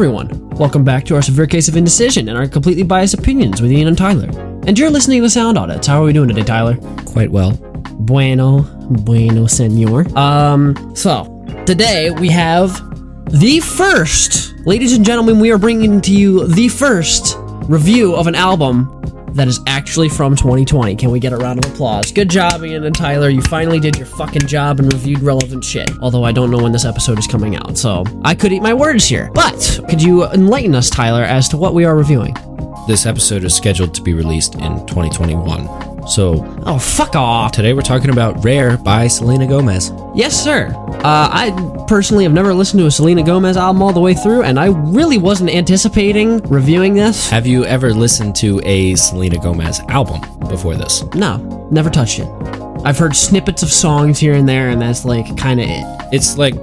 Everyone. Welcome back to our severe case of indecision and our completely biased opinions with Ian and Tyler. And you're listening to Sound Audits. How are we doing today, Tyler? Quite well. Bueno, bueno, senor. Um, so today we have the first, ladies and gentlemen, we are bringing to you the first review of an album that is actually from 2020. Can we get a round of applause? Good job, Ian and Tyler. You finally did your fucking job and reviewed relevant shit. Although I don't know when this episode is coming out, so I could eat my words here. But could you enlighten us, Tyler, as to what we are reviewing? This episode is scheduled to be released in 2021. So Oh, fuck off. today we're talking about Rare by Selena Gomez. Yes, sir. Uh, I personally have never listened to a Selena Gomez album all the way through, and I really wasn't anticipating reviewing this. Have you ever listened to a Selena Gomez album before this? No, never touched it. I've heard snippets of songs here and there, and that's like kind of it. It's like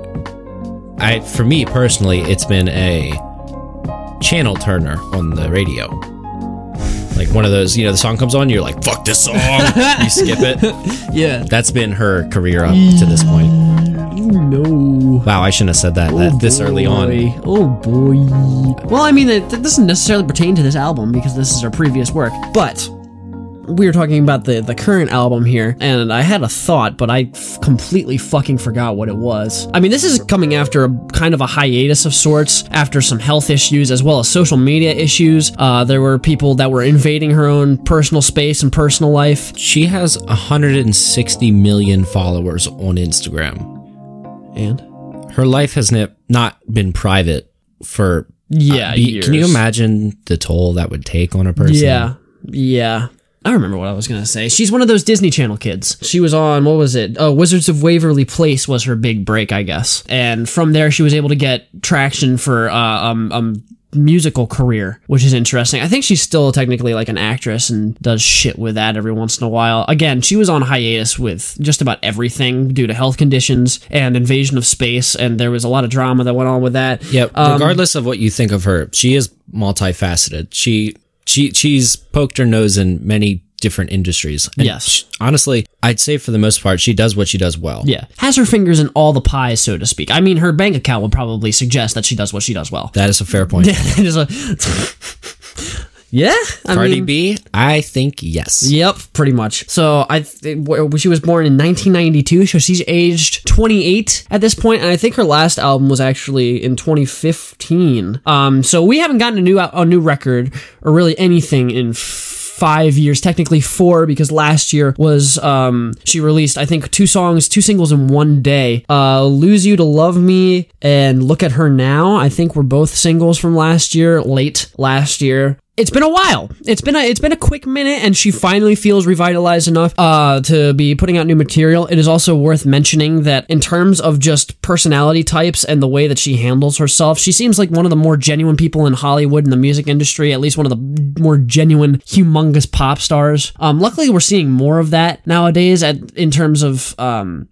I for me personally, it's been a channel turner on the radio. Like one of those, you know, the song comes on, you're like, "Fuck this song," you skip it. Yeah. That's been her career up to this point. No. Wow, I shouldn't have said that, that this early oh, on. Oh boy. Well, I mean, it, that doesn't necessarily pertain to this album because this is her previous work, but we were talking about the the current album here, and I had a thought, but I f- completely fucking forgot what it was. I mean, this is coming after a kind of a hiatus of sorts, after some health issues as well as social media issues. Uh, there were people that were invading her own personal space and personal life, She has 160 million followers on Instagram. and Her life has ne- not been private for yeah, Uh, be- Can you imagine the toll that would take on a person? Yeah, yeah. I remember what I was gonna say. She's one of those Disney Channel kids. She was on what was it? Oh, Wizards of Waverly Place was her big break, I guess. And from there, she was able to get traction for uh, um um musical career, which is interesting. I think she's still technically like an actress and does shit with that every once in a while. Again, she was on hiatus with just about everything due to health conditions and invasion of space, and there was a lot of drama that went on with that. Yep. Um, regardless of what you think of her, she is multifaceted. She she she's poked her nose in many different industries. And Yes. sh- honestly, I'd say for the most part, she does what she does well. Yeah, has her fingers in all the pies, so to speak. I mean, her bank account would probably suggest that she does what she does well. That is a fair point. It is a- yeah, I Cardi mean, B, I think yes. Yep, pretty much. So I, th- she was born in 1992, so she's aged 28 at this point, and I think her last album was actually in 2015. Um, so we haven't gotten a new a new record or really anything in. Five years, technically four, because last year was um she released I think two songs, two singles in one day. Uh, "Lose You to Love Me" and "Look at Her Now." I think were both singles from last year, late last year it's been a while. It's been a it's been a quick minute, and she finally feels revitalized enough uh, to be putting out new material. It is also worth mentioning that in terms of just personality types and the way that she handles herself, she seems like one of the more genuine people in Hollywood in the music industry. At least one of the more genuine, humongous pop stars. Um, luckily, we're seeing more of that nowadays. At in terms of um,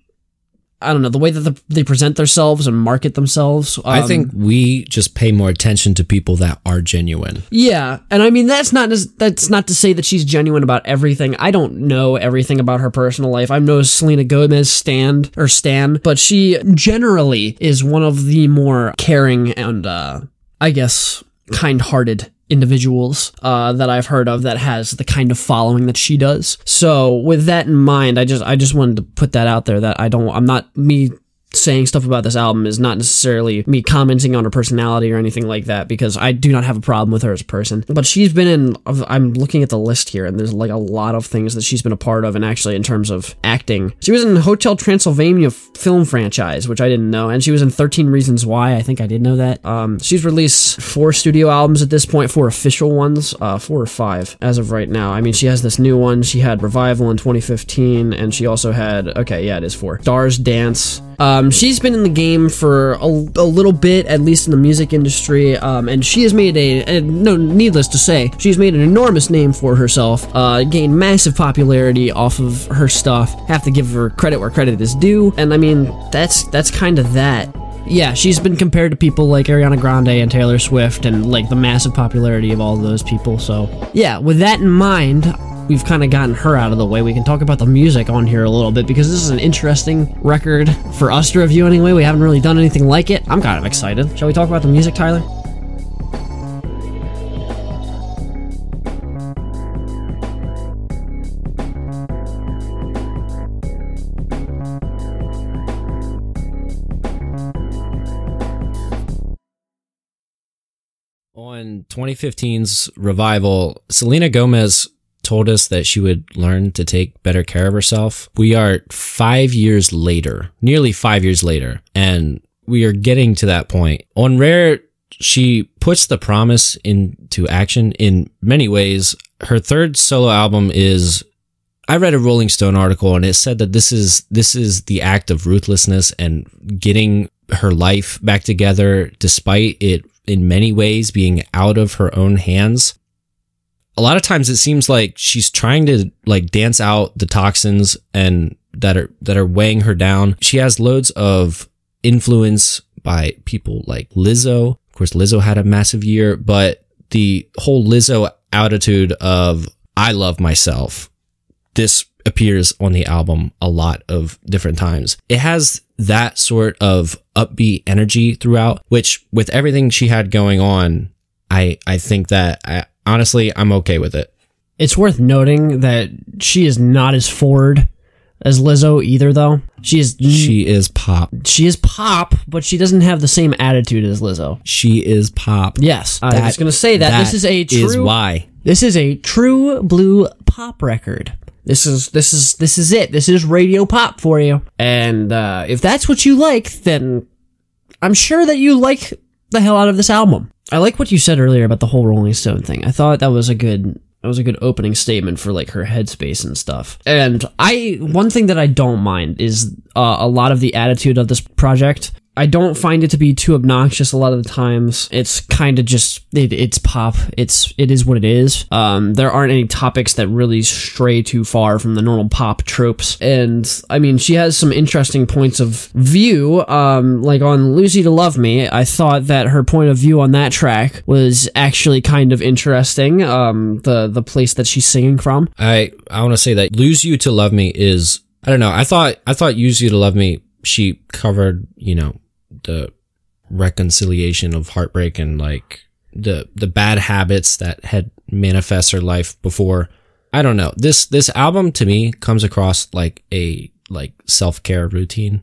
I don't know the way that the, they present themselves and market themselves. I Um, think we just pay more attention to people that are genuine. Yeah, and I mean that's not that's not to say that she's genuine about everything. I don't know everything about her personal life. I'm no Selena Gomez stand or stan, but she generally is one of the more caring and uh I guess kind-hearted individuals uh, that I've heard of that has the kind of following that she does. So with that in mind, I just I just wanted to put that out there that I don't I'm not me saying stuff about this album is not necessarily me commenting on her personality or anything like that because I do not have a problem with her as a person. But she's been in, I'm looking at the list here and there's like a lot of things that she's been a part of. And actually, in terms of acting, she was in Hotel Transylvania film franchise, which I didn't know. And she was in 13 Reasons Why. I think I did know that. Um, she's released four studio albums at this point, four official ones, uh, four or five as of right now. I mean, she has this new one. She had Revival in 2015 and she also had, okay, yeah, it is four. Stars Dance. Um, she's been in the game for a, a little bit, at least in the music industry, um, and she has made a, a no, needless to say, she's made an enormous name for herself. Uh, gained massive popularity off of her stuff. Have to give her credit where credit is due, and I mean that's that's kind of that. Yeah, she's been compared to people like Ariana Grande and Taylor Swift, and like the massive popularity of all those people. So yeah, with that in mind, we've kind of gotten her out of the way, we can talk about the music on here a little bit because this is an interesting record for us to review anyway. We haven't really done anything like it. I'm kind of excited. Shall we talk about the music, Tyler? On 2015's revival, Selena Gomez told us that she would learn to take better care of herself. We are five years later, nearly five years later, and we are getting to that point. On Rare, she puts the promise into action in many ways. Her third solo album is I read a Rolling Stone article and it said that this is this is the act of ruthlessness and getting her life back together despite it in many ways being out of her own hands. A lot of times it seems like she's trying to like dance out the toxins and that are that are weighing her down. She has loads of influence by people like Lizzo. Of course, Lizzo had a massive year, but the whole Lizzo attitude of I love myself. This appears on the album a lot of different times. It has that sort of upbeat energy throughout, which with everything she had going on, I I think that I honestly I'm okay with it. It's worth noting that she is not as forward as Lizzo either, though. She is She is pop. she is pop, but she doesn't have the same attitude as Lizzo. She is pop. Yes, I was going to say that, this is a true is why. This is a true blue pop record. This is this is this is it. This is radio pop for you. And uh, if that's what you like, then I'm sure that you like the hell out of this album. I like what you said earlier about the whole Rolling Stone thing. I thought that was a good that was a good opening statement for like her headspace and stuff. And I one thing that I don't mind is uh, a lot of the attitude of this project. I don't find it to be too obnoxious a lot of the times. It's kind of just it, it's pop. It's it is what it is. Um, there aren't any topics that really stray too far from the normal pop tropes. And I mean, she has some interesting points of view. Um, like on "Lose You to Love Me," I thought that her point of view on that track was actually kind of interesting. Um, the the place that she's singing from. I I want to say that "Lose You to Love Me" is I don't know. I thought I thought "Use You to Love Me" she covered you know the reconciliation of heartbreak and like the the bad habits that had manifest her life before. I don't know. This this album to me comes across like a like self care routine.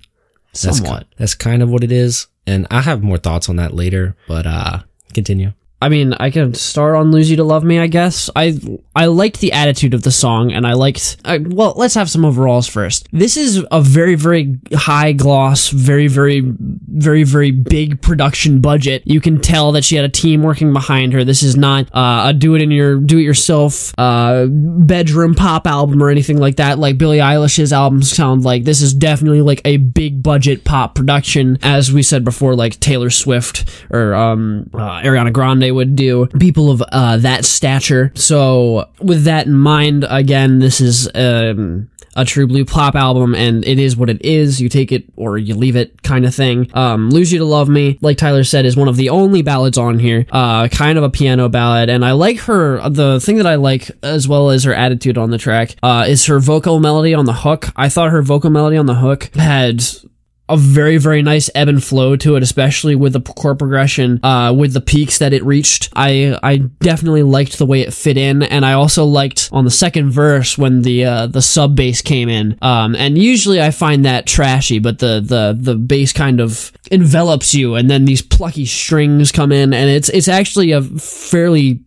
Somewhat. ki- that's kind of what it is, and I have more thoughts on that later. But uh, continue. I mean, I can start on "Lose You to Love Me." I guess I I liked the attitude of the song, and I liked. Uh, well, let's have some overalls first. This is a very very high gloss, very very very very big production budget. You can tell that she had a team working behind her. This is not uh, a do it in your do it yourself uh, bedroom pop album or anything like that. Like Billie Eilish's albums sound like. This is definitely like a big budget pop production, as we said before, like Taylor Swift or um, uh, Ariana Grande would do. People of uh, that stature. So with that in mind, again, this is um, a true blue pop album, and it is what it is. You take it or you leave it, kind of thing. Um, "Lose You to Love Me," like Tyler said, is one of the only ballads on here. Uh, kind of a piano ballad, and I like her. The thing that I like, as well as her attitude on the track, uh, is her vocal melody on the hook. I thought her vocal melody on the hook had a very very nice ebb and flow to it especially with the chord progression uh with the peaks that it reached. I i definitely liked the way it fit in and i also liked on the second verse when the uh the sub bass came in. Um and usually i find that trashy but the the the bass kind of envelops you and then these plucky strings come in and it's it's actually a fairly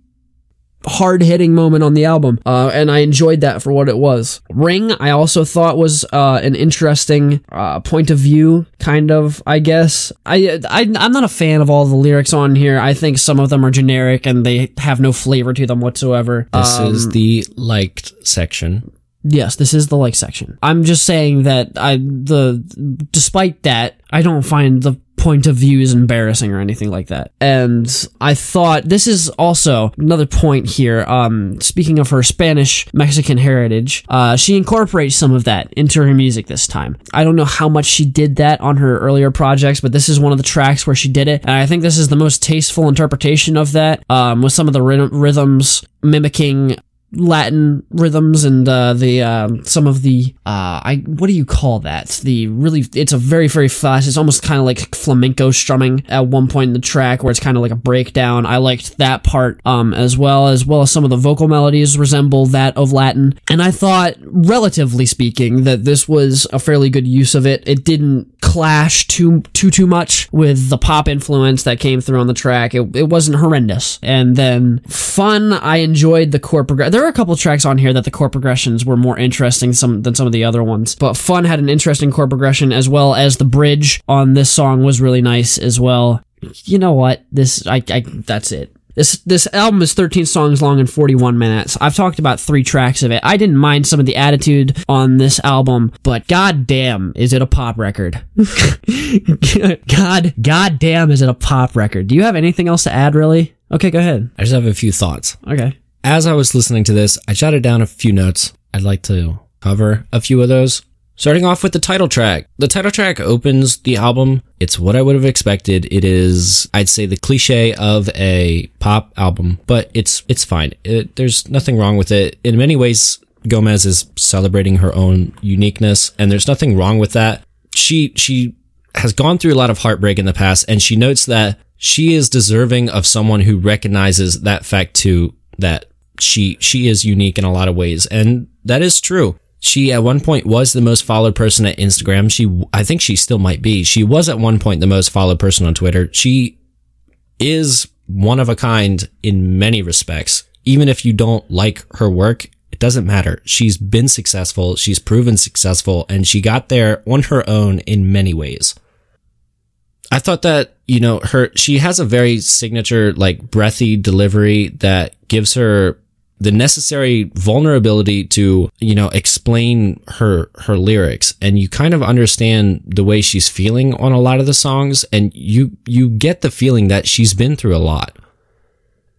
hard hitting moment on the album, uh, and I enjoyed that for what it was. Ring, I also thought was uh, an interesting uh, point of view, kind of. I guess I, I I'm not a fan of all the lyrics on here. I think some of them are generic and they have no flavor to them whatsoever. This Um, is the liked section. Yes, this is the like section. I'm just saying that I the despite that, I don't find the point of view is embarrassing or anything like that. And I thought this is also another point here. Um, speaking of her Spanish Mexican heritage, uh, she incorporates some of that into her music this time. I don't know how much she did that on her earlier projects, but this is one of the tracks where she did it, and I think this is the most tasteful interpretation of that. Um, with some of the rhythm- rhythms mimicking Latin rhythms and uh, the um, some of the uh, I what do you call that? The really it's a very very fast. It's almost kind of like flamenco strumming at one point in the track where it's kind of like a breakdown. I liked that part um, as well as well as some of the vocal melodies resemble that of Latin, and I thought relatively speaking that this was a fairly good use of it. It didn't clash too too too much with the pop influence that came through on the track. It, it wasn't horrendous. And then fun, I enjoyed the chord progression. There are a couple tracks on here that the chord progressions were more interesting some than some of the other ones. But fun had an interesting chord progression as well as the bridge on this song was really nice as well. You know what? This I, I that's it. This this album is 13 songs long and 41 minutes. I've talked about three tracks of it. I didn't mind some of the attitude on this album, but god damn, is it a pop record? god god damn, is it a pop record? Do you have anything else to add really? Okay, go ahead. I just have a few thoughts. Okay. As I was listening to this, I jotted down a few notes. I'd like to cover a few of those. Starting off with the title track. The title track opens the album. It's what I would have expected. It is, I'd say, the cliche of a pop album, but it's it's fine. It, there's nothing wrong with it. In many ways, Gomez is celebrating her own uniqueness, and there's nothing wrong with that. She she has gone through a lot of heartbreak in the past, and she notes that she is deserving of someone who recognizes that fact too. That she she is unique in a lot of ways, and that is true. She at one point was the most followed person at Instagram. She, I think she still might be. She was at one point the most followed person on Twitter. She is one of a kind in many respects. Even if you don't like her work, it doesn't matter. She's been successful. She's proven successful and she got there on her own in many ways. I thought that, you know, her, she has a very signature, like breathy delivery that gives her the necessary vulnerability to, you know, explain her, her lyrics and you kind of understand the way she's feeling on a lot of the songs and you, you get the feeling that she's been through a lot.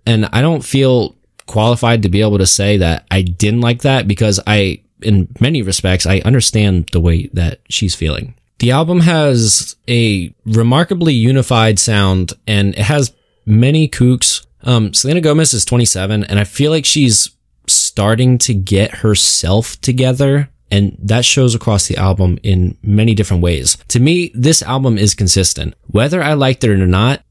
And I don't feel qualified to be able to say that I didn't like that because I, in many respects, I understand the way that she's feeling. The album has a remarkably unified sound and it has many kooks um, Selena Gomez is 27 and I feel like she's starting to get herself together and that shows across the album in many different ways. To me, this album is consistent. Whether I liked it or not,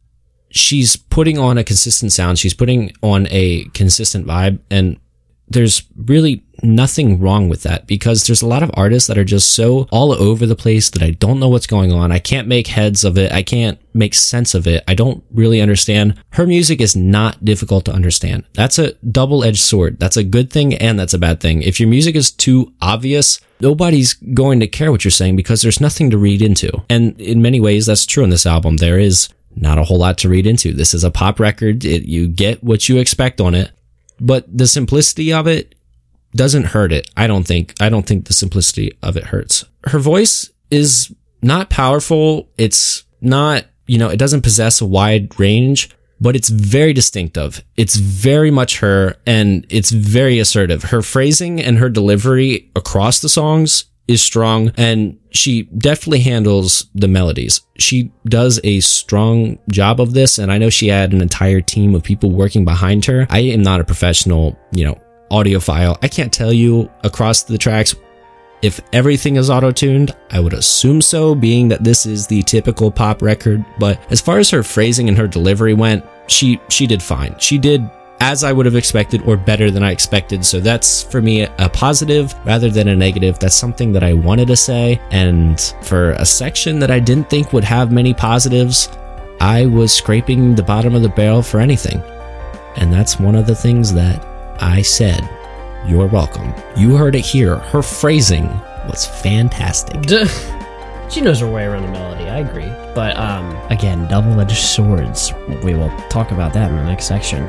she's putting on a consistent sound. She's putting on a consistent vibe and there's really nothing wrong with that because there's a lot of artists that are just so all over the place that I don't know what's going on. I can't make heads of it. I can't make sense of it. I don't really understand. Her music is not difficult to understand. That's a double edged sword. That's a good thing and that's a bad thing. If your music is too obvious, nobody's going to care what you're saying because there's nothing to read into. And in many ways, that's true in this album. There is not a whole lot to read into. This is a pop record. It, you get what you expect on it, but the simplicity of it doesn't hurt it. I don't think. I don't think the simplicity of it hurts. Her voice is not powerful. It's not, you know, it doesn't possess a wide range, but it's very distinctive. It's very much her and it's very assertive. Her phrasing and her delivery across the songs is strong and she definitely handles the melodies. She does a strong job of this and I know she had an entire team of people working behind her. I am not a professional, you know, audiophile. I can't tell you across the tracks if everything is auto-tuned. I would assume so, being that this is the typical pop record. But as far as her phrasing and her delivery went, she she did fine. She did as I would have expected or better than I expected. So that's for me a positive rather than a negative. That's something that I wanted to say. And for a section that I didn't think would have many positives, I was scraping the bottom of the barrel for anything. And that's one of the things that I said, You're welcome. You heard it here. Her phrasing was fantastic. she knows her way around the melody, I agree. But um again, double edged swords. We will talk about that in the next section.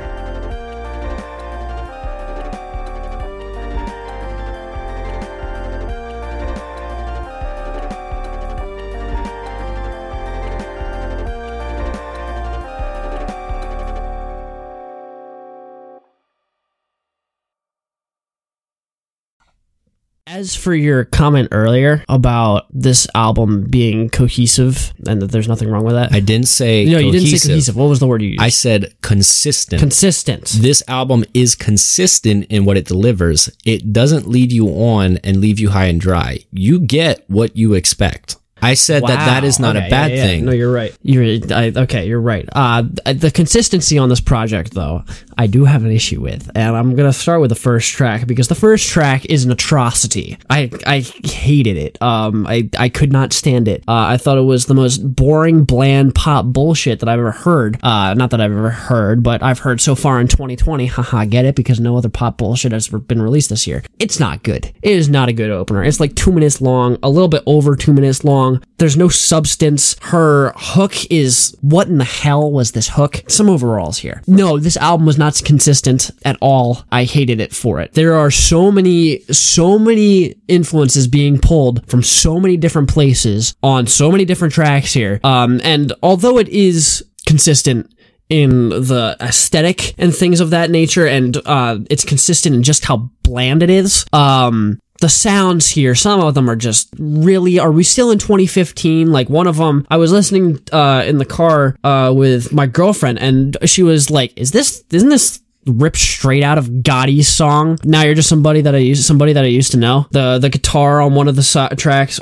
As for your comment earlier about this album being cohesive and that there's nothing wrong with that, I didn't say no, you didn't say cohesive. cohesive. What was the word you used? I said consistent. Consistent. this album is consistent in what it delivers. It doesn't lead you on and leave you high and dry. You get what you expect. I said that that is not Okay, a bad yeah, yeah. thing. No, you're right. You're I, okay. You're right. Uh, the consistency on this project, though, I do have an issue with, and I'm gonna start with the first track because the first track is an atrocity. I I hated it. Um, I I could not stand it. Uh, I thought it was the most boring, bland pop bullshit that I've ever heard. Uh, not that I've ever heard, but I've heard so far in 2020. Haha, get it? Because no other pop bullshit has been released this year. It's not good. It is not a good opener. It's like two minutes long, a little bit over two minutes long. There's no substance. Her hook is what in the hell was this hook? Some overalls here. No, this album was not consistent at all. I hated it for it. There are so many, so many influences being pulled from so many different places on so many different tracks here. Um, and although it is consistent in the aesthetic and things of that nature, and uh, it's consistent in just how bland it is. Um, the sounds here, some of them are just really. Are we still in 2015? Like one of them, I was listening uh, in the car uh, with my girlfriend, and she was like, "Is this? Isn't this?" ripped straight out of Gotye's song. Now you're just somebody that I used somebody that I used to know. The the guitar on one of the so- tracks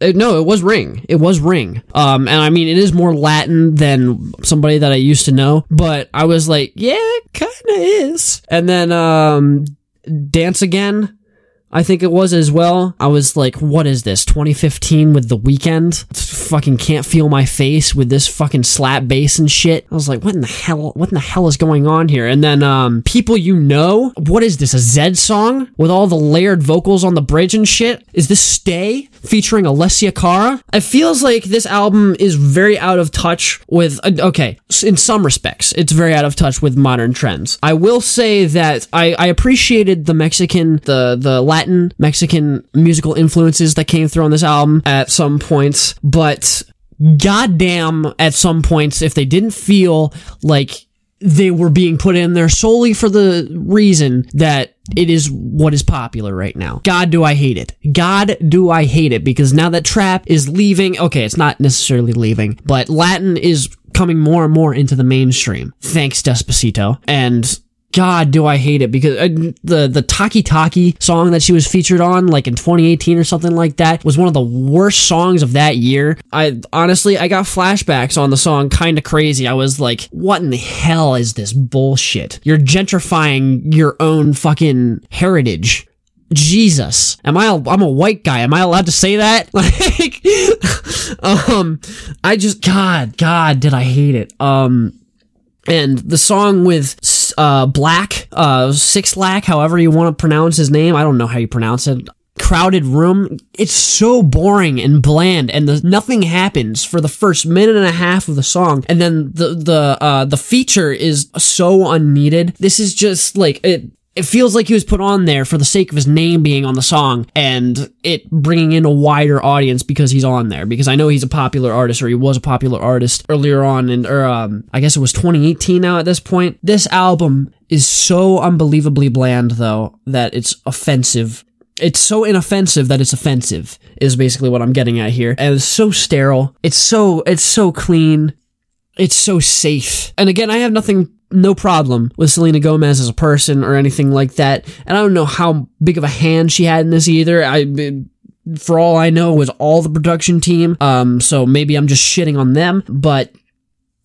uh, no, it was Ring. It was Ring. Um, and I mean, it is more Latin than somebody that I used to know, but I was like, yeah, it kinda is. And then, um, Dance Again, I think it was as well. I was like, what is this? 2015 with The Weeknd? Fucking can't feel my face with this fucking slap bass and shit. I was like, what in the hell? What in the hell is going on here? And then, um, People You Know? What is this? A Zedd song with all the layered vocals on the bridge and shit? Is this Stay featuring Alessia Cara? It feels like this album is very out of touch with, uh, okay, in some respects, it's very out of touch with modern trends. I will say that I, I appreciated the Mexican, the, the Latin Mexican musical influences that came through on this album at some points, but goddamn, at some points, if they didn't feel like they were being put in there solely for the reason that it is what is popular right now. God, do I hate it. God, do I hate it because now that trap is leaving, okay, it's not necessarily leaving, but Latin is coming more and more into the mainstream. Thanks, Despacito. And God, do I hate it because uh, the the Taki Taki song that she was featured on, like in 2018 or something like that, was one of the worst songs of that year. I honestly, I got flashbacks on the song "Kinda Crazy." I was like, "What in the hell is this bullshit? You're gentrifying your own fucking heritage." Jesus, am I? A, I'm a white guy. Am I allowed to say that? Like, um, I just God, God, did I hate it? Um, and the song with uh Black, uh Six Lack, however you want to pronounce his name, I don't know how you pronounce it. Crowded room. It's so boring and bland, and the, nothing happens for the first minute and a half of the song, and then the the uh the feature is so unneeded. This is just like it. It feels like he was put on there for the sake of his name being on the song and it bringing in a wider audience because he's on there. Because I know he's a popular artist or he was a popular artist earlier on, and or um, I guess it was 2018 now at this point. This album is so unbelievably bland though that it's offensive it's so inoffensive that it's offensive is basically what I'm getting at here. And it's so sterile. It's so it's so clean. It's so safe. And again, I have nothing no problem with Selena Gomez as a person or anything like that. And I don't know how big of a hand she had in this either. I for all I know was all the production team. Um so maybe I'm just shitting on them, but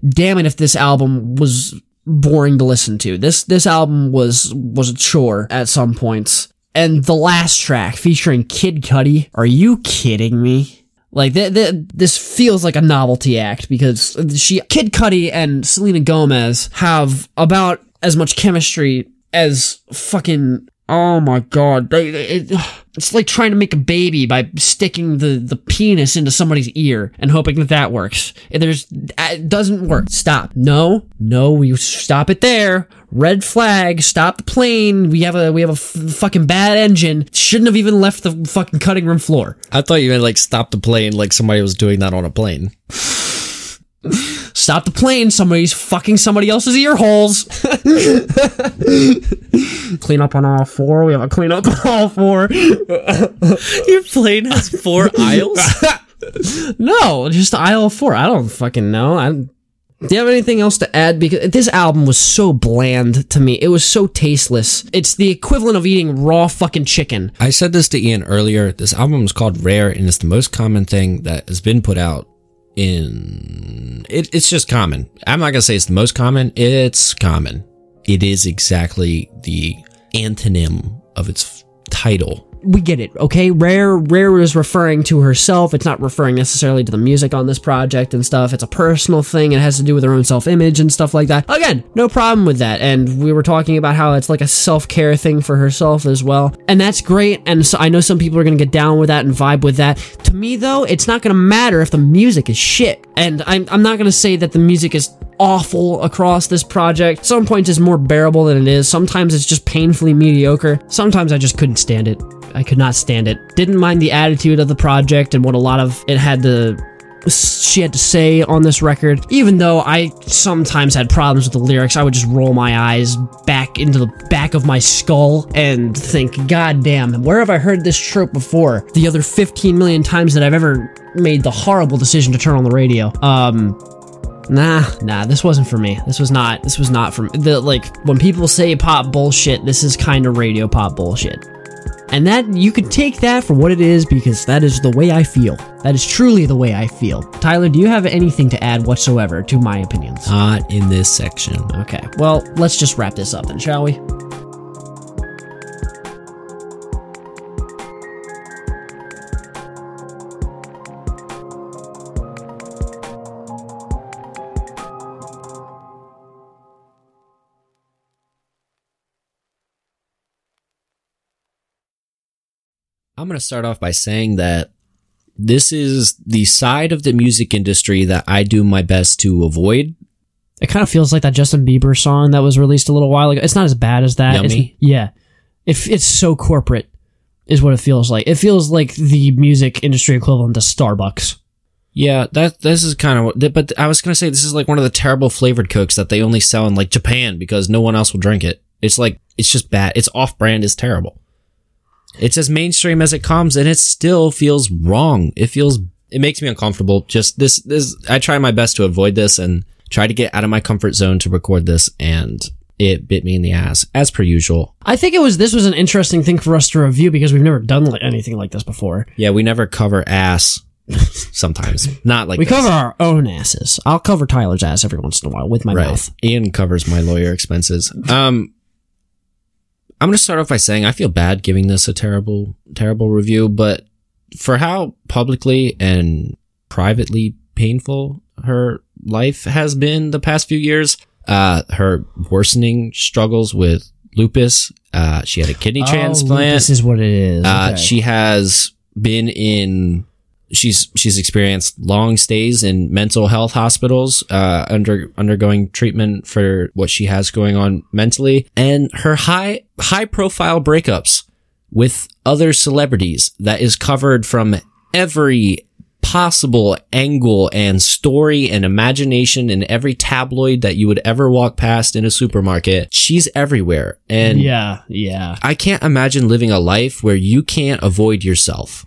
damn it if this album was boring to listen to. This this album was was a chore at some points. And the last track featuring Kid Cudi, are you kidding me? Like th- th- this feels like a novelty act because she Kid Cudi and Selena Gomez have about as much chemistry as fucking oh my god. They, it, it's like trying to make a baby by sticking the the penis into somebody's ear and hoping that that works. And there's uh, it doesn't work. Stop. No no we stop it there. Red flag. Stop the plane. We have a we have a f- fucking bad engine. Shouldn't have even left the fucking cutting room floor. I thought you meant like stop the plane, like somebody was doing that on a plane. Stop the plane. Somebody's fucking somebody else's ear holes. clean up on all four. We have a clean up on all four. Your plane has four aisles. No, just aisle four. I don't fucking know. I, do you have anything else to add? Because this album was so bland to me. It was so tasteless. It's the equivalent of eating raw fucking chicken. I said this to Ian earlier. This album is called Rare, and it's the most common thing that has been put out in. It, it's just common. I'm not gonna say it's the most common. It's common. It is exactly the antonym of its title. We get it, okay? Rare Rare is referring to herself. It's not referring necessarily to the music on this project and stuff. It's a personal thing. It has to do with her own self-image and stuff like that. Again, no problem with that. And we were talking about how it's like a self-care thing for herself as well. And that's great. And so I know some people are going to get down with that and vibe with that. To me though, it's not going to matter if the music is shit. And I'm, I'm not going to say that the music is awful across this project. Some points is more bearable than it is. Sometimes it's just painfully mediocre. Sometimes I just couldn't stand it. I could not stand it. Didn't mind the attitude of the project and what a lot of it had to she had to say on this record. Even though I sometimes had problems with the lyrics, I would just roll my eyes back into the back of my skull and think, God damn, where have I heard this trope before? The other 15 million times that I've ever made the horrible decision to turn on the radio. Um, Nah, nah, this wasn't for me. This was not, this was not for me. The, like, when people say pop bullshit, this is kind of radio pop bullshit. And that, you could take that for what it is because that is the way I feel. That is truly the way I feel. Tyler, do you have anything to add whatsoever to my opinions? Not in this section. Okay, well, let's just wrap this up then, shall we? I'm going to start off by saying that this is the side of the music industry that I do my best to avoid. It kind of feels like that Justin Bieber song that was released a little while ago. It's not as bad as that. It's- yeah. It, it's so corporate, is what it feels like. It feels like the music industry equivalent to Starbucks. Yeah, that this is kind of what, but I was going to say this is like one of the terrible flavored cokes that they only sell in like Japan because no one else will drink it. It's like it's just bad. It's off brand. It's terrible. It's as mainstream as it comes and it still feels wrong. It feels it makes me uncomfortable. Just this this I try my best to avoid this and try to get out of my comfort zone to record this and it bit me in the ass as per usual. I think it was this was an interesting thing for us to review because we've never done like anything like this before. Yeah, we never cover ass sometimes. Not like We this. cover our own asses. I'll cover Tyler's ass every once in a while with my right. mouth. Ian covers my lawyer expenses. Um, I'm going to start off by saying I feel bad giving this a terrible, terrible review, but for how publicly and privately painful her life has been the past few years, uh, her worsening struggles with lupus, uh, she had a kidney transplant. This is what it is. Uh, Okay. she has been in. She's she's experienced long stays in mental health hospitals, uh, under undergoing treatment for what she has going on mentally, and her high high profile breakups with other celebrities that is covered from every possible angle and story and imagination in every tabloid that you would ever walk past in a supermarket. She's everywhere, and yeah, yeah. I can't imagine living a life where you can't avoid yourself.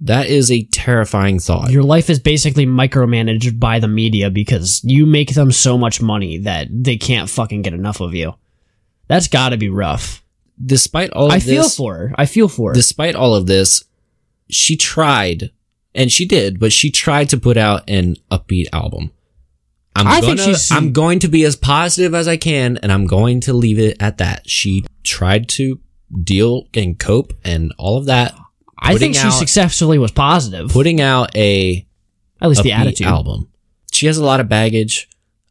That is a terrifying thought. Your life is basically micromanaged by the media because you make them so much money that they can't fucking get enough of you. That's got to be rough. despite all of I this, feel for her. I feel for her. despite all of this, she tried, and she did, but she tried to put out an upbeat album. I'm I gonna, think she's- I'm going to be as positive as I can, and I'm going to leave it at that. She tried to deal and cope and all of that, I think she out- successfully was positive. putting out a At least the attitude. album. She has a lot of baggage.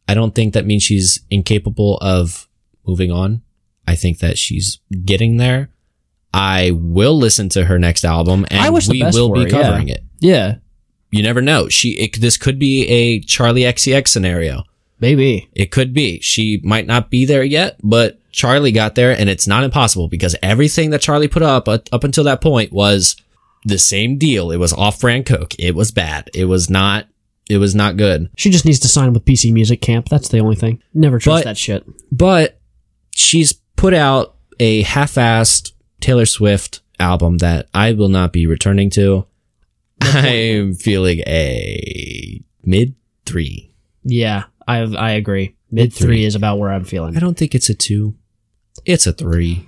I don't think that means she's incapable of moving on. I think that she's getting there. I will listen to her next album and we will be her, yeah. covering it. Yeah, You never know. She it, this could be a Charli XCX scenario. maybe. It could be. She might not be there yet, but Charli got there and it's not impossible because everything that Charli put up up up until that point was the same deal. It was off-brand Coke. It was bad. It was not It was not good. She just needs to sign with PC Music Camp. That's the only thing. Never trust But- that shit. But she's put out a half-assed Taylor Swift album that I will not be returning to. I'm feeling a mid three. Yeah, I I agree. Mid three. three is about where I'm feeling. I don't think it's a two. It's a three.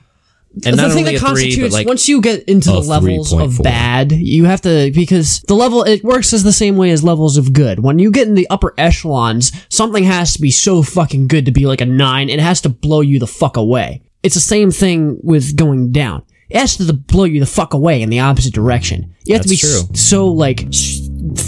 And the not thing only that a three, constitutes but like once you get into the levels of 3.4. bad, you have to because the level it works as the same way as levels of good. When you get in the upper echelons, something has to be so fucking good to be like a nine. It has to blow you the fuck away. It's the same thing with going down. It has to blow you the fuck away in the opposite direction. You have to be true. so like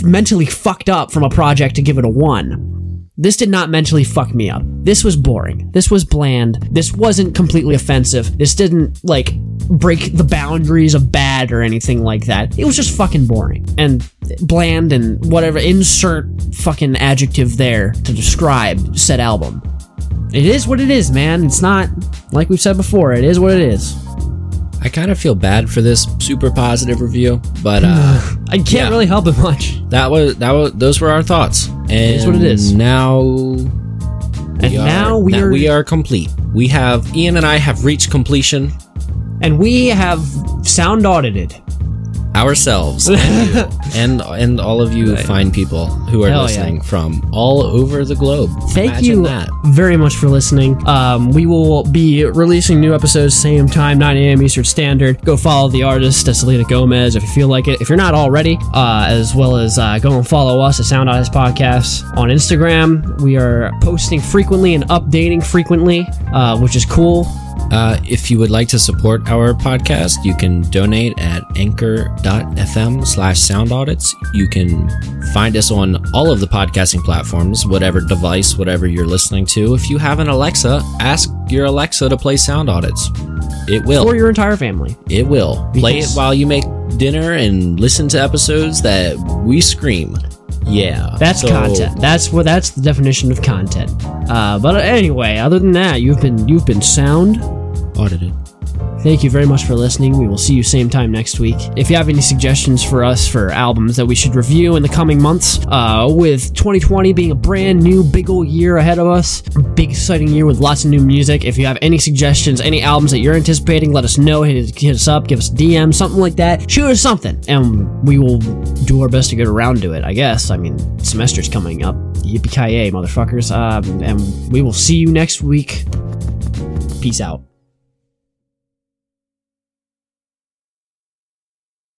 mentally fucked up from a project to give it a one. This did not mentally fuck me up. This was boring. This was bland. This wasn't completely offensive. This didn't, like, break the boundaries of bad or anything like that. It was just fucking boring and bland and whatever. Insert fucking adjective there to describe said album. It is what it is, man. It's not, like we've said before, it is what it is. I kind of feel bad for this super positive review, but uh, I can't Yeah. really help it much. that was that was those were our thoughts, and is what it is. Now, And we are- now we are, we are complete. We have Ian and I have reached completion and we have sound audited. Ourselves, and, and and all of you fine people who are Hell yeah. listening from all over the globe. Thank Imagine you that. very much for listening. Um, we will be releasing new episodes same time, 9 a.m. Eastern Standard. Go follow the artist, Selena Gomez, if you feel like it. If you're not already, uh, as well as uh, go and follow us at Sound Audits Podcasts on Instagram. We are posting frequently and updating frequently, uh, which is cool. Uh, if you would like to support our podcast, you can donate at anchor.fm slash sound audits. You can find us on all of the podcasting platforms, whatever device, whatever you're listening to. If you have an Alexa, ask your Alexa to play sound audits. It will. For your entire family. it will. Play it while you make dinner and listen to episodes that we scream. Yeah. That's So- content. That's what. That's the definition of content. Uh, but anyway, other than that, you've been you've been sound. Audited. Thank you very much for listening. We will see you same time next week. If you have any suggestions for us for albums that we should review in the coming months, uh, with 2020 being a brand new big old year ahead of us, big exciting year with lots of new music. If you have any suggestions, any albums that you're anticipating, let us know. Hit, hit us up, give us a DM, something like that. Shoot us something, and we will do our best to get around to it. I guess. I mean, semester's coming up. Yippee ki yay, motherfuckers! Um, and we will see you next week. Peace out.